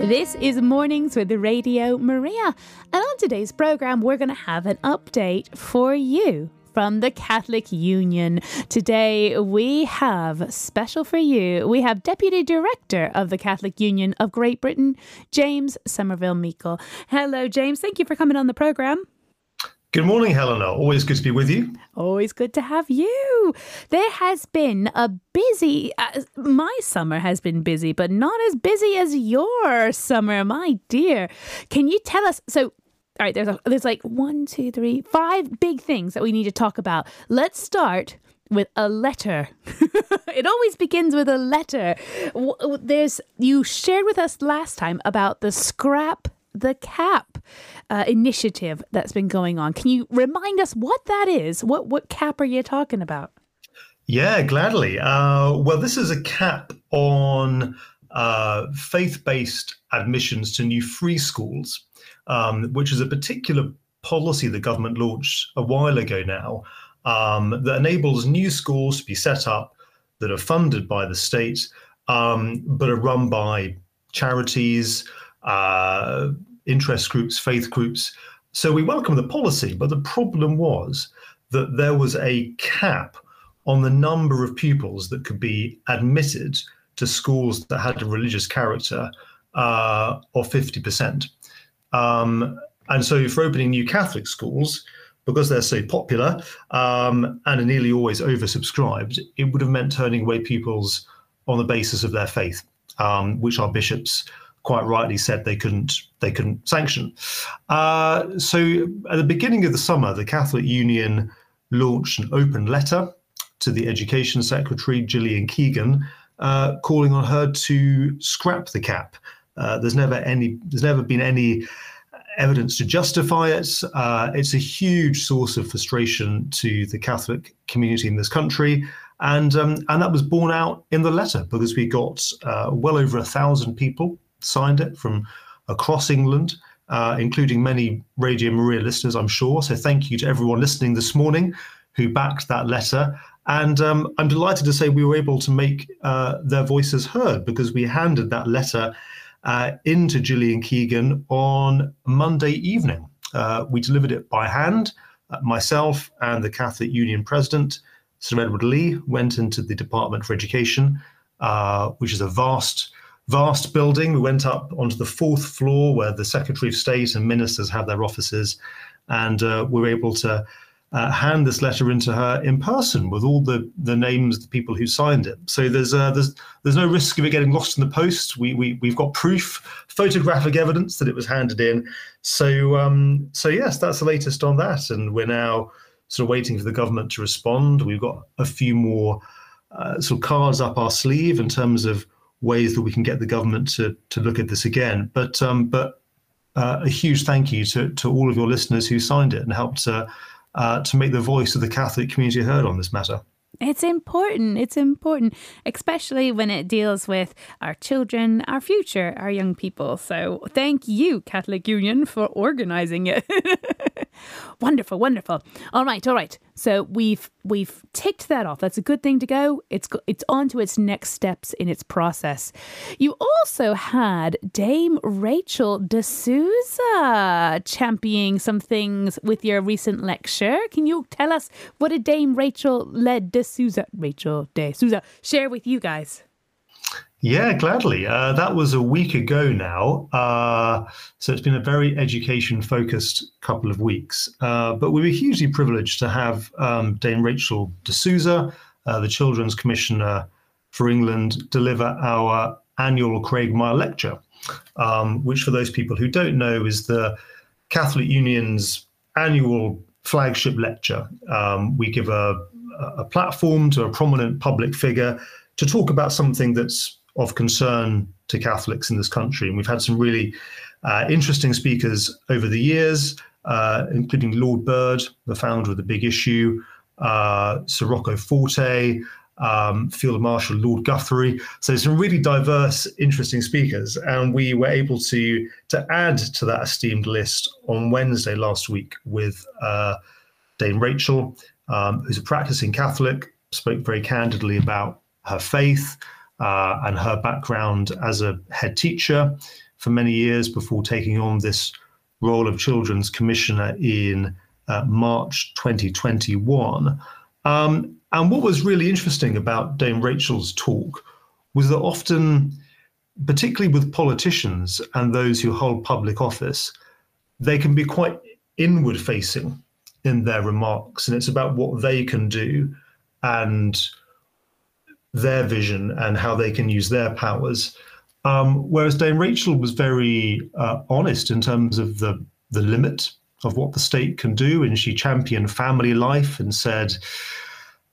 This is Mornings with the Radio Maria. And on today's programme, we're going to have an update for you from the Catholic Union. Today we have special for you. We have Deputy Director of the Catholic Union of Great Britain, James Somerville Meikle. Hello, James. Thank you for coming on the programme. Good morning, Helena. Always good to be with you. Always good to have you. There has been a busy, uh, my summer has been busy, but not as busy as your summer, my dear. Can you tell us? So, all right, there's, a, there's like one, two, three, five big things that we need to talk about. Let's start with a letter. it always begins with a letter. There's you shared with us last time about the scrap the CAP uh, initiative that's been going on. Can you remind us what that is? What what CAP are you talking about? Yeah, gladly. Uh, well, this is a cap on uh, faith-based admissions to new free schools, um, which is a particular policy the government launched a while ago now um, that enables new schools to be set up that are funded by the state, um, but are run by charities, uh, interest groups, faith groups. So we welcome the policy, but the problem was that there was a cap on the number of pupils that could be admitted to schools that had a religious character uh, of 50%. Um, and so for opening new Catholic schools, because they're so popular um, and are nearly always oversubscribed, it would have meant turning away pupils on the basis of their faith, um, which our bishops quite rightly said they couldn't they couldn't sanction. Uh, so at the beginning of the summer, the Catholic Union launched an open letter to the Education Secretary Gillian Keegan, uh, calling on her to scrap the cap. Uh, there's never any there's never been any evidence to justify it. Uh, it's a huge source of frustration to the Catholic community in this country. And, um, and that was borne out in the letter because we got uh, well over a thousand people signed it from across England, uh, including many Radio Maria listeners, I'm sure. So thank you to everyone listening this morning who backed that letter. And um, I'm delighted to say we were able to make uh, their voices heard because we handed that letter uh, into Gillian Keegan on Monday evening. Uh, we delivered it by hand. Uh, myself and the Catholic Union president, Sir Edward Leigh, went into the Department for Education, uh, which is a vast vast building. We went up onto the fourth floor where the Secretary of State and ministers have their offices, and uh, we were able to uh, hand this letter into her in person with all the, the names of the people who signed it. So there's uh, there's there's no risk of it getting lost in the post. We we we've got proof, photographic evidence that it was handed in. So um, so yes, that's the latest on that, and we're now sort of waiting for the government to respond. We've got a few more uh, sort of cards up our sleeve in terms of ways that we can get the government to to look at this again. But um, but uh, a huge thank you to to all of your listeners who signed it and helped to uh, to make the voice of the Catholic community heard on this matter. It's important. It's important, especially when it deals with our children, our future, our young people. So thank you, Catholic Union, for organising it. wonderful, wonderful. All right, all right. So we've we've ticked that off. That's a good thing to go. It's it's on to its next steps in its process. You also had Dame Rachel de Souza championing some things with your recent lecture. Can you tell us what did Dame Rachel led de Souza Rachel de Souza share with you guys? Yeah, gladly. Uh, that was a week ago now. Uh, so it's been a very education focused couple of weeks. Uh, but we were hugely privileged to have um, Dame Rachel de Souza, uh, the Children's Commissioner for England, deliver our annual Craigmyle Lecture, um, which, for those people who don't know, is the Catholic Union's annual flagship lecture. Um, we give a, a platform to a prominent public figure to talk about something that's of concern to Catholics in this country. And we've had some really uh, interesting speakers over the years, uh, including Lord Bird, the founder of the Big Issue, uh, Sir Rocco Forte, um, Field Marshal Lord Guthrie. So some really diverse, interesting speakers, and we were able to to add to that esteemed list on Wednesday last week with uh, Dame Rachel, um, who's a practicing Catholic, spoke very candidly about her faith, uh, and her background as a head teacher for many years before taking on this role of children's commissioner in uh, March 2021. Um, and what was really interesting about Dame Rachel's talk was that often, particularly with politicians and those who hold public office, they can be quite inward facing in their remarks. And it's about what they can do and their vision and how they can use their powers. Um, whereas Dame Rachel was very uh, honest in terms of the the limit of what the state can do, and she championed family life and said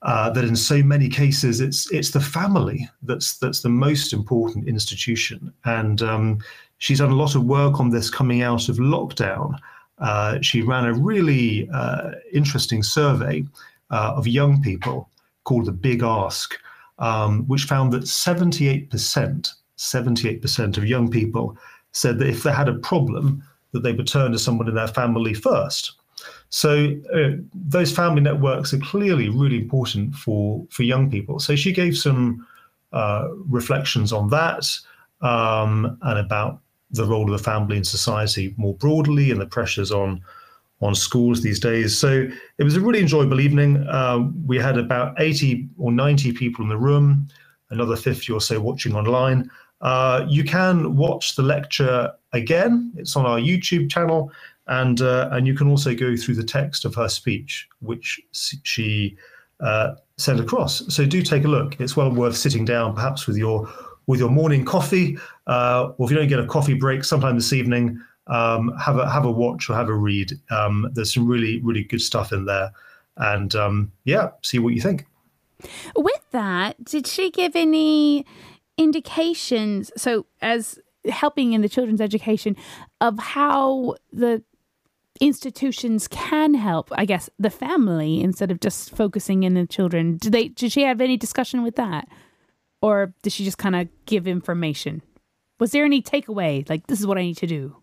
uh, that in so many cases it's it's the family that's that's the most important institution. And um, she's done a lot of work on this coming out of lockdown. Uh, she ran a really uh, interesting survey uh, of young people called the Big Ask um, which found that 78%, 78% of young people said that if they had a problem, that they would turn to someone in their family first. So uh, those family networks are clearly really important for for young people. So she gave some uh, reflections on that um, and about the role of the family in society more broadly and the pressures on on schools these days. So it was a really enjoyable evening. Uh, we had about 80 or 90 people in the room, another 50 or so watching online. Uh, you can watch the lecture again. It's on our YouTube channel, and uh, and you can also go through the text of her speech, which she uh, sent across. So do take a look. It's well worth sitting down, perhaps with your with your morning coffee, uh, or if you don't get a coffee break, sometime this evening um, have a have a watch or have a read. Um, there's some really really good stuff in there, and um, yeah, see what you think. With that, did she give any indications? So as helping in the children's education of how the institutions can help i guess the family instead of just focusing in the children did they did she have any discussion with that or did she just kind of give information was there any takeaway like this is what i need to do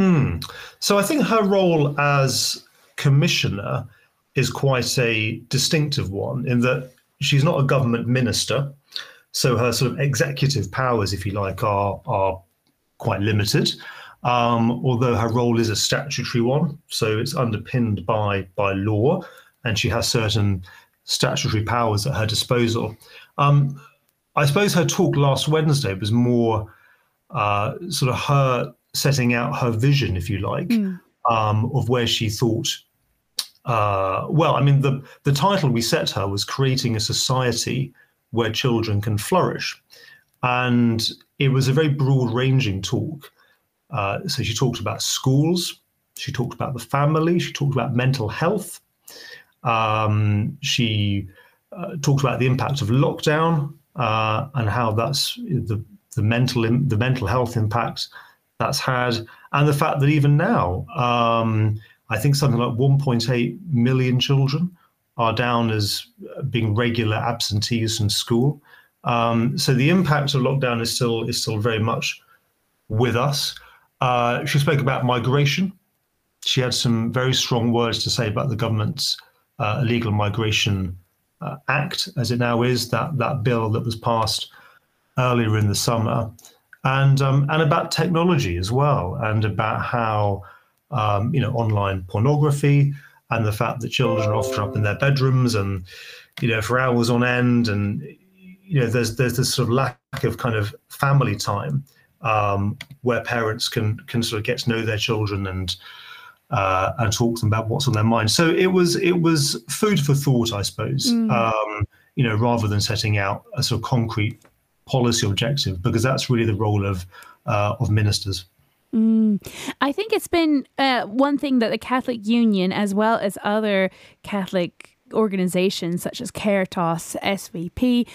Hmm. So I think her role as commissioner is quite a distinctive one in that she's not a government minister. So her sort of executive powers, if you like, are are quite limited. Um, although her role is a statutory one, so it's underpinned by by law, and she has certain statutory powers at her disposal. Um, I suppose her talk last Wednesday was more uh, sort of her setting out her vision, if you like, mm. um, of where she thought. Uh, well, I mean, the the title we set her was creating a society where children can flourish, and it was a very broad-ranging talk. Uh, so she talked about schools, she talked about the family, she talked about mental health, um, she uh, talked about the impact of lockdown uh, and how that's the the mental the mental health impact that's had, and the fact that even now, um, I think something like 1.8 million children are down as being regular absentees from school. Um, so the impact of lockdown is still is still very much with us. Uh, she spoke about migration. She had some very strong words to say about the government's uh, illegal migration uh, act, as it now is, that that bill that was passed earlier in the summer and um, and about technology as well, and about how um, you know online pornography and the fact that children are often up in their bedrooms and you know for hours on end, and you know, there's there's this sort of lack of kind of family time um, where parents can can sort of get to know their children and uh, and talk to them about what's on their mind. So it was it was food for thought, I suppose. Mm. Um, you know, rather than setting out a sort of concrete policy objective, because that's really the role of uh, of ministers. Mm. I think it's been uh, one thing that the Catholic Union, as well as other Catholic organizations such as Caritas, SVP,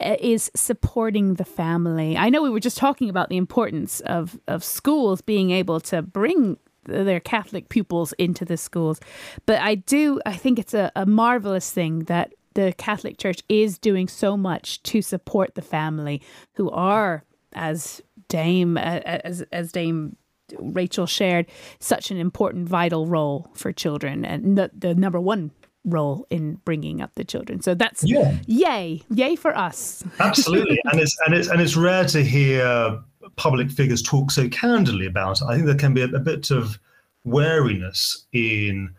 uh, is supporting the family. I know we were just talking about the importance of, of schools being able to bring their Catholic pupils into the schools, but I do, I think it's a, a marvelous thing that the Catholic Church is doing so much to support the family who are, as Dame as as Dame Rachel shared, such an important vital role for children and the, the number one role in bringing up the children. So that's yeah. yay, yay for us. Absolutely, and it's and it's and it's rare to hear public figures talk so candidly about it. I think there can be a, a bit of wariness in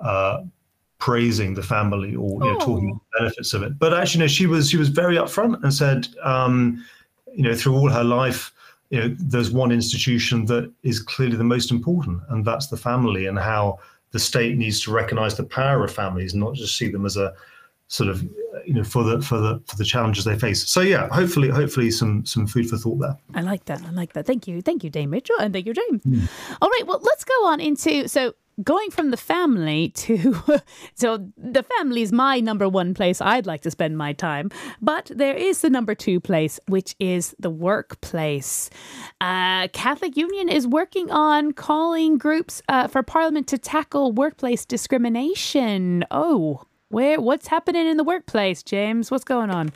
uh, praising the family or you know, talking about the benefits of it. But actually, no, she was she was very upfront and said, um, you know, through all her life, you know, there's one institution that is clearly the most important, and that's the family, and how the state needs to recognise the power of families, and not just see them as a sort of you know for the for the for the challenges they face. So yeah, hopefully hopefully some some food for thought there. I like that. I like that. Thank you. Thank you, Dame Rachel, and thank you, James. Mm. All right, well let's go on into so going from the family to so the family is my number one place I'd like to spend my time, but there is the number two place, which is the workplace. Uh, Catholic Union is working on calling groups uh, for Parliament to tackle workplace discrimination. Oh, where what's happening in the workplace, James? What's going on?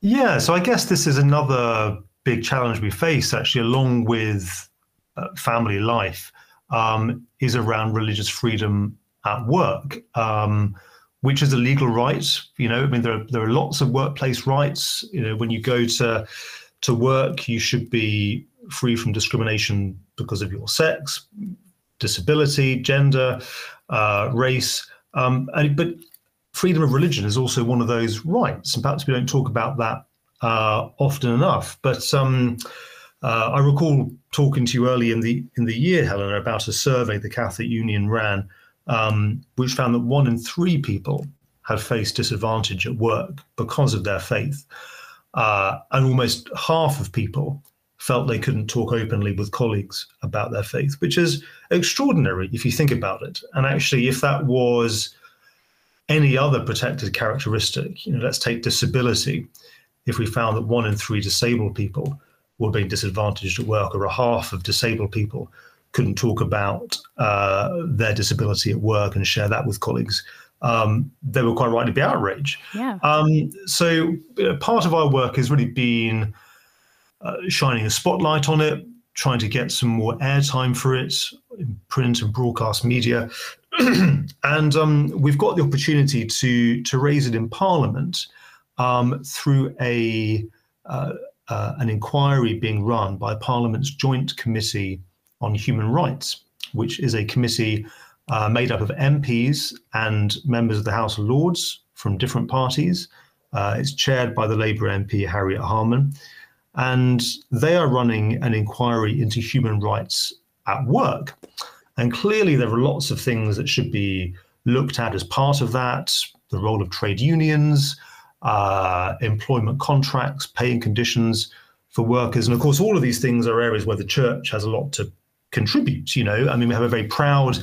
Yeah, so I guess this is another big challenge we face actually, along with uh, family life um, is around religious freedom at work, um, which is a legal right. You know, I mean, there are, there are lots of workplace rights. You know, when you go to to work, you should be free from discrimination because of your sex, disability, gender, uh, race. Um, and, but freedom of religion is also one of those rights, and perhaps we don't talk about that uh, often enough. But um, uh, I recall talking to you early in the in the year, Helena, about a survey the Catholic Union ran, um, which found that one in three people had faced disadvantage at work because of their faith, uh, and almost half of people felt they couldn't talk openly with colleagues about their faith, which is extraordinary if you think about it. And actually, if that was any other protected characteristic, you know, let's take disability. If we found that one in three disabled people were being disadvantaged at work, or a half of disabled people couldn't talk about uh, their disability at work and share that with colleagues. Um, they were quite right to be outraged. Yeah. Um, so know, part of our work has really been uh, shining a spotlight on it, trying to get some more airtime for it in print and broadcast media, and um, we've got the opportunity to to raise it in Parliament um, through a uh, uh, an inquiry being run by Parliament's Joint Committee on Human Rights, which is a committee uh, made up of MPs and members of the House of Lords from different parties. Uh, it's chaired by the Labour MP Harriet Harman, and they are running an inquiry into human rights at work. And clearly, there are lots of things that should be looked at as part of that the role of trade unions, uh, employment contracts, paying conditions for workers. And of course, all of these things are areas where the church has a lot to contribute. You know, I mean, we have a very proud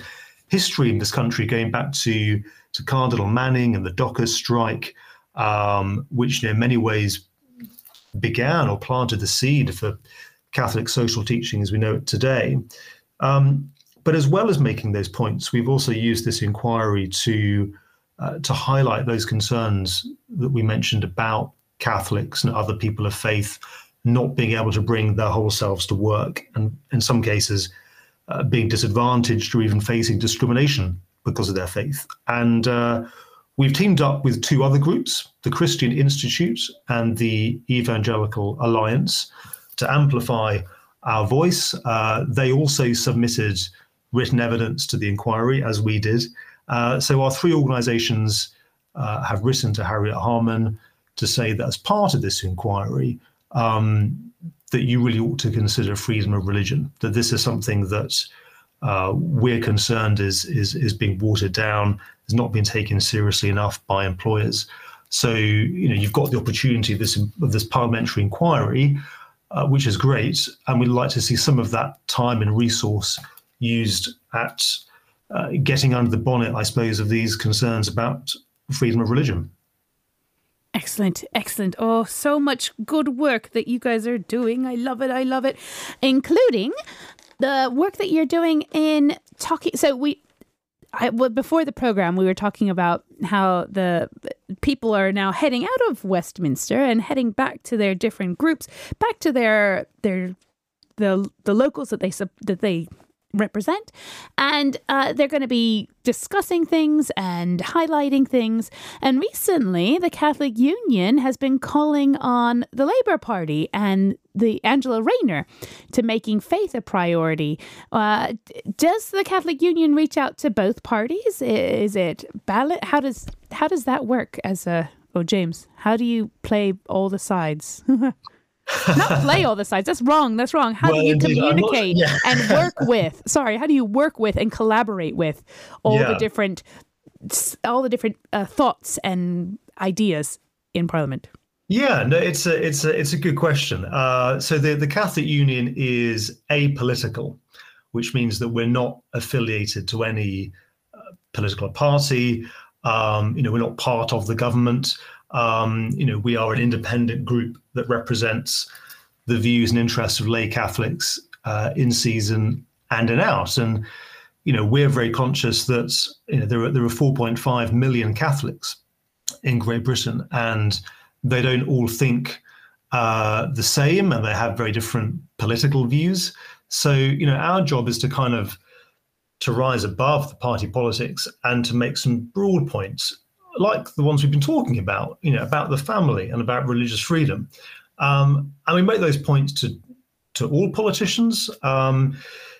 history in this country going back to, to Cardinal Manning and the Dockers strike, um, which in many ways began or planted the seed for Catholic social teaching as we know it today. Um, but as well as making those points, we've also used this inquiry to uh, to highlight those concerns that we mentioned about Catholics and other people of faith not being able to bring their whole selves to work, and in some cases, uh, being disadvantaged or even facing discrimination because of their faith. And uh, we've teamed up with two other groups, the Christian Institute and the Evangelical Alliance, to amplify our voice. Uh, they also submitted written evidence to the inquiry, as we did. Uh, so our three organisations uh, have written to Harriet Harman, to say that as part of this inquiry, um, that you really ought to consider freedom of religion. That this is something that uh, we're concerned is is is being watered down, is not being taken seriously enough by employers. So you know you've got the opportunity of this of this parliamentary inquiry, uh, which is great, and we'd like to see some of that time and resource used at uh, getting under the bonnet, I suppose, of these concerns about freedom of religion. Excellent, excellent. Oh, so much good work that you guys are doing. I love it. I love it, including the work that you're doing in talking. So we I, well, before the program, we were talking about how the people are now heading out of Westminster and heading back to their different groups, back to their their the the locals that they that they represent. And uh, they're going to be discussing things and highlighting things. And recently, the Catholic Union has been calling on the Labour Party and the Angela Rayner to making faith a priority. Uh, does the Catholic Union reach out to both parties? Is it ballot? How does how does that work as a Oh, James, how do you play all the sides? not play all the sides. That's wrong. That's wrong. How well, do you communicate not, yeah. and work with? Sorry, how do you work with and collaborate with all yeah. the different, all the different uh, thoughts and ideas in Parliament? Yeah, no, it's a it's a it's a good question. Uh, so the the Catholic Union is apolitical, which means that we're not affiliated to any uh, political party. Um, you know, we're not part of the government. Um, you know, we are an independent group that represents the views and interests of lay Catholics uh, in season and in out. And you know, we're very conscious that you know there are there are 4.5 million Catholics in Great Britain, and they don't all think uh, the same, and they have very different political views. So you know, our job is to kind of to rise above the party politics and to make some broad points like the ones we've been talking about, you know, about the family and about religious freedom. Um, and we make those points to to all politicians. Um,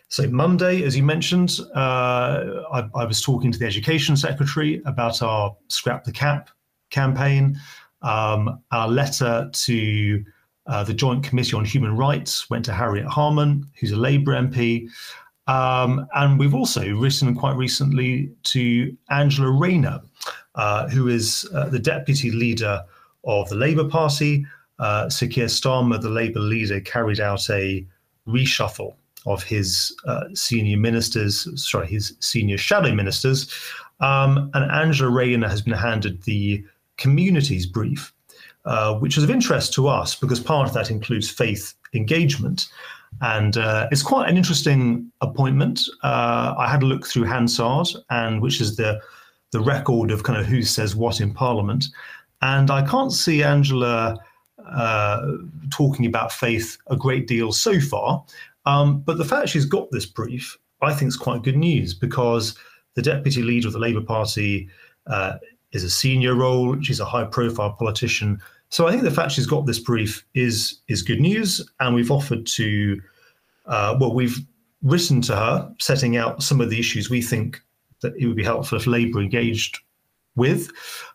so Monday, as you mentioned, uh, I, I, was talking to the education secretary about our Scrap the Cap campaign. Um, our letter to uh, the Joint Committee on Human Rights went to Harriet Harman, who's a Labour MP. Um, and we've also written quite recently to Angela Rayner, uh, who is uh, the deputy leader of the Labour Party. Uh, Sir Keir Starmer, the Labour leader, carried out a reshuffle of his uh, senior ministers, sorry, his senior shadow ministers. Um, and Angela Rayner has been handed the communities brief, uh, which is of interest to us because part of that includes faith engagement. And uh, it's quite an interesting appointment. Uh, I had a look through Hansard, and which is the the record of kind of who says what in Parliament. And I can't see Angela uh, talking about faith a great deal so far. Um, but the fact she's got this brief, I think, is quite good news because the deputy leader of the Labour Party uh, is a senior role. She's a high-profile politician. So I think the fact she's got this brief is is good news, and we've offered to, uh, well, we've written to her, setting out some of the issues we think that it would be helpful if Labour engaged with.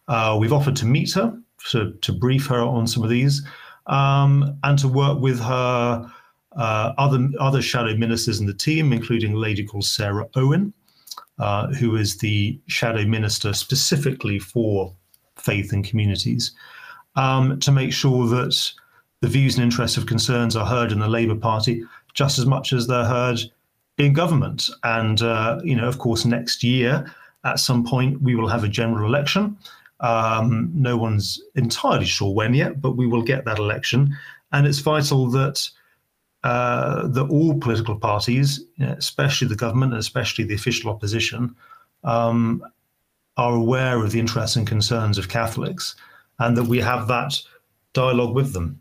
Uh, we've offered to meet her to, to brief her on some of these um, and to work with her uh, other other shadow ministers in the team, including a lady called Sarah Owen, uh, who is the shadow minister specifically for faith and communities, um, to make sure that the views and interests of concerns are heard in the Labour Party just as much as they're heard in government. And, uh, you know, of course, next year, at some point, we will have a general election. Um, no one's entirely sure when yet, but we will get that election. And it's vital that uh, that all political parties, especially the government and especially the official opposition, um, are aware of the interests and concerns of Catholics, and that we have that dialogue with them.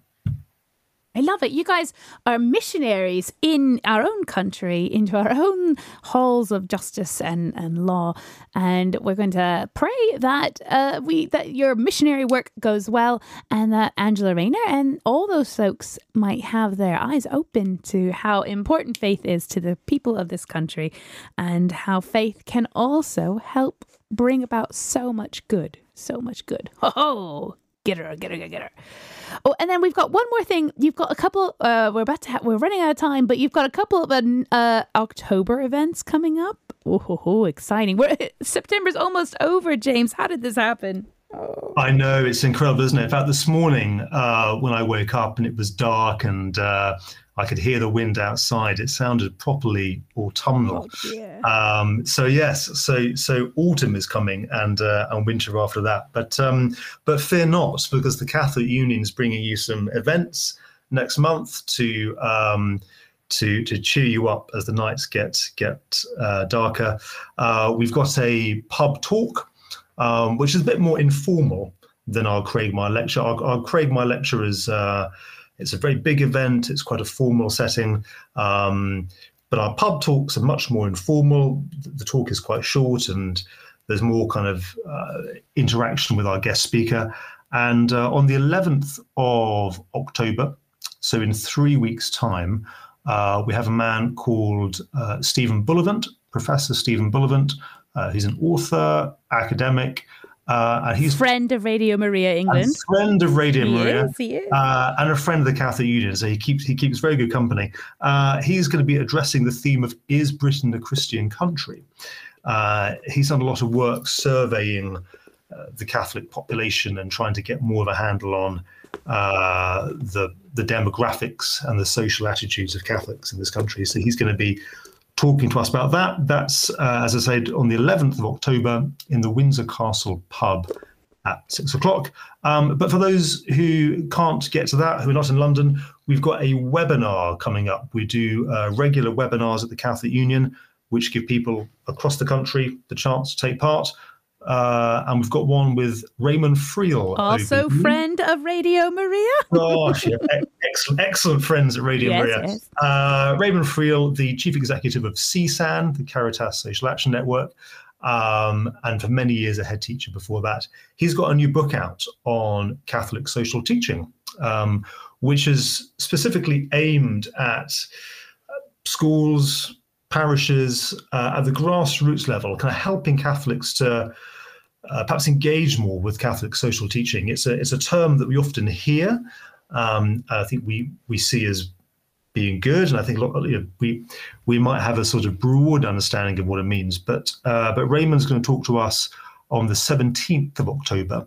I love it. You guys are missionaries in our own country, into our own halls of justice and, and law. And we're going to pray that uh, we that your missionary work goes well and that Angela Rayner and all those folks might have their eyes open to how important faith is to the people of this country and how faith can also help bring about so much good. So much good. Oh, Get her, get her, get her. Oh, and then we've got one more thing. You've got a couple. Uh, we're about to. Ha- we're running out of time, but you've got a couple of uh, October events coming up. Oh, exciting! We're, September's almost over, James. How did this happen? Oh. I know it's incredible, isn't it? In fact, this morning uh, when I woke up and it was dark and uh, I could hear the wind outside, it sounded properly autumnal. Oh, um, so yes, so so autumn is coming and uh, and winter after that. But um, but fear not, because the Catholic Union is bringing you some events next month to. Um, to to cheer you up as the nights get get uh, darker. Uh, we've got a pub talk, um, which is a bit more informal than our Craigmyle lecture. Our, our Craigmyle lecture is uh, it's a very big event. It's quite a formal setting. Um, but our pub talks are much more informal. The talk is quite short, and there's more kind of uh, interaction with our guest speaker. And uh, on the 11th of October, so in three weeks' time, uh, we have a man called uh, Stephen Bullivant, Professor Stephen Bullivant. Uh, he's an author, academic. Uh, and he's friend of Radio Maria England. friend of Radio he Maria, is, he is. Uh, and a friend of the Catholic Union. So he keeps he keeps very good company. Uh, he's going to be addressing the theme of "Is Britain a Christian country?" Uh, he's done a lot of work surveying uh, the Catholic population and trying to get more of a handle on uh, the the demographics and the social attitudes of Catholics in this country. So he's going to be talking to us about that. That's, uh, as I said, on the 11th of October in the Windsor Castle pub at six o'clock. Um, but for those who can't get to that, who are not in London, we've got a webinar coming up. We do uh, regular webinars at the Catholic Union, which give people across the country the chance to take part. Uh, and we've got one with Raymond Friel. Also, friend of Radio Maria. Gosh, yeah, excellent, excellent friends at Radio yes, Maria. Yes. Uh, Raymond Friel, the chief executive of CSAN, the Caritas Social Action Network, um, and for many years a head teacher before that. He's got a new book out on Catholic social teaching, um, which is specifically aimed at schools, parishes uh, at the grassroots level, kind of helping Catholics to uh, perhaps engage more with Catholic social teaching. It's a it's a term that we often hear. Um, I think we we see as being good, and I think you know, we we might have a sort of broad understanding of what it means. But uh, but Raymond's going to talk to us on the 17th of October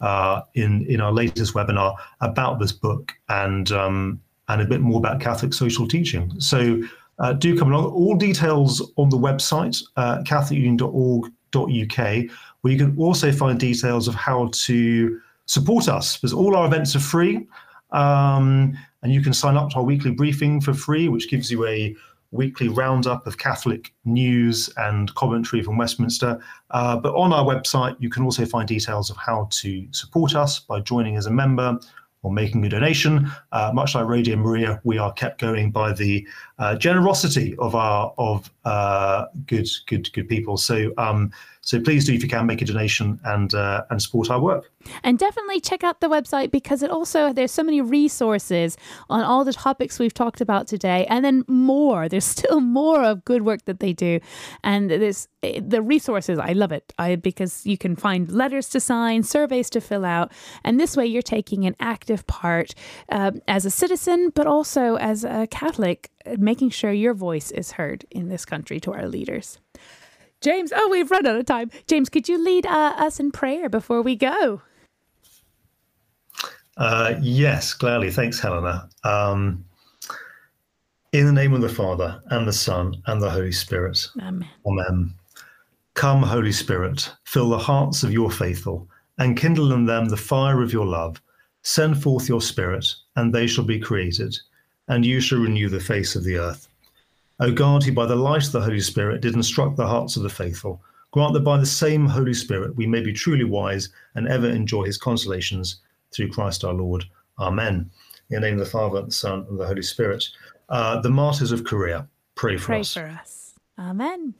uh, in in our latest webinar about this book and um, and a bit more about Catholic social teaching. So uh, do come along. All details on the website, uh, catholicunion.org.uk, where you can also find details of how to support us, because all our events are free. Um, and you can sign up to our weekly briefing for free, which gives you a weekly roundup of Catholic news and commentary from Westminster. Uh, but on our website, you can also find details of how to support us by joining as a member or making a donation. Uh, much like Radio Maria, we are kept going by the uh, generosity of our of uh, good good good people. So um, so please do if you can make a donation and uh, and support our work. And definitely check out the website because it also there's so many resources on all the topics we've talked about today, and then more. There's still more of good work that they do, and this the resources. I love it. I because you can find letters to sign, surveys to fill out, and this way you're taking an active part uh, as a citizen, but also as a Catholic, making sure your voice is heard in this country to our leaders. James, oh, we've run out of time. James, could you lead uh, us in prayer before we go? Uh, yes, gladly. Thanks, Helena. Um, in the name of the Father, and the Son, and the Holy Spirit. Amen. Amen. Come, Holy Spirit, fill the hearts of your faithful, and kindle in them the fire of your love. Send forth your Spirit, and they shall be created, and you shall renew the face of the earth. O God, who by the light of the Holy Spirit did instruct the hearts of the faithful, grant that by the same Holy Spirit we may be truly wise and ever enjoy his consolations through Christ our Lord. Amen. In the name of the Father, and the Son, and the Holy Spirit. Uh, the martyrs of Korea, pray for pray us. Pray for us. Amen.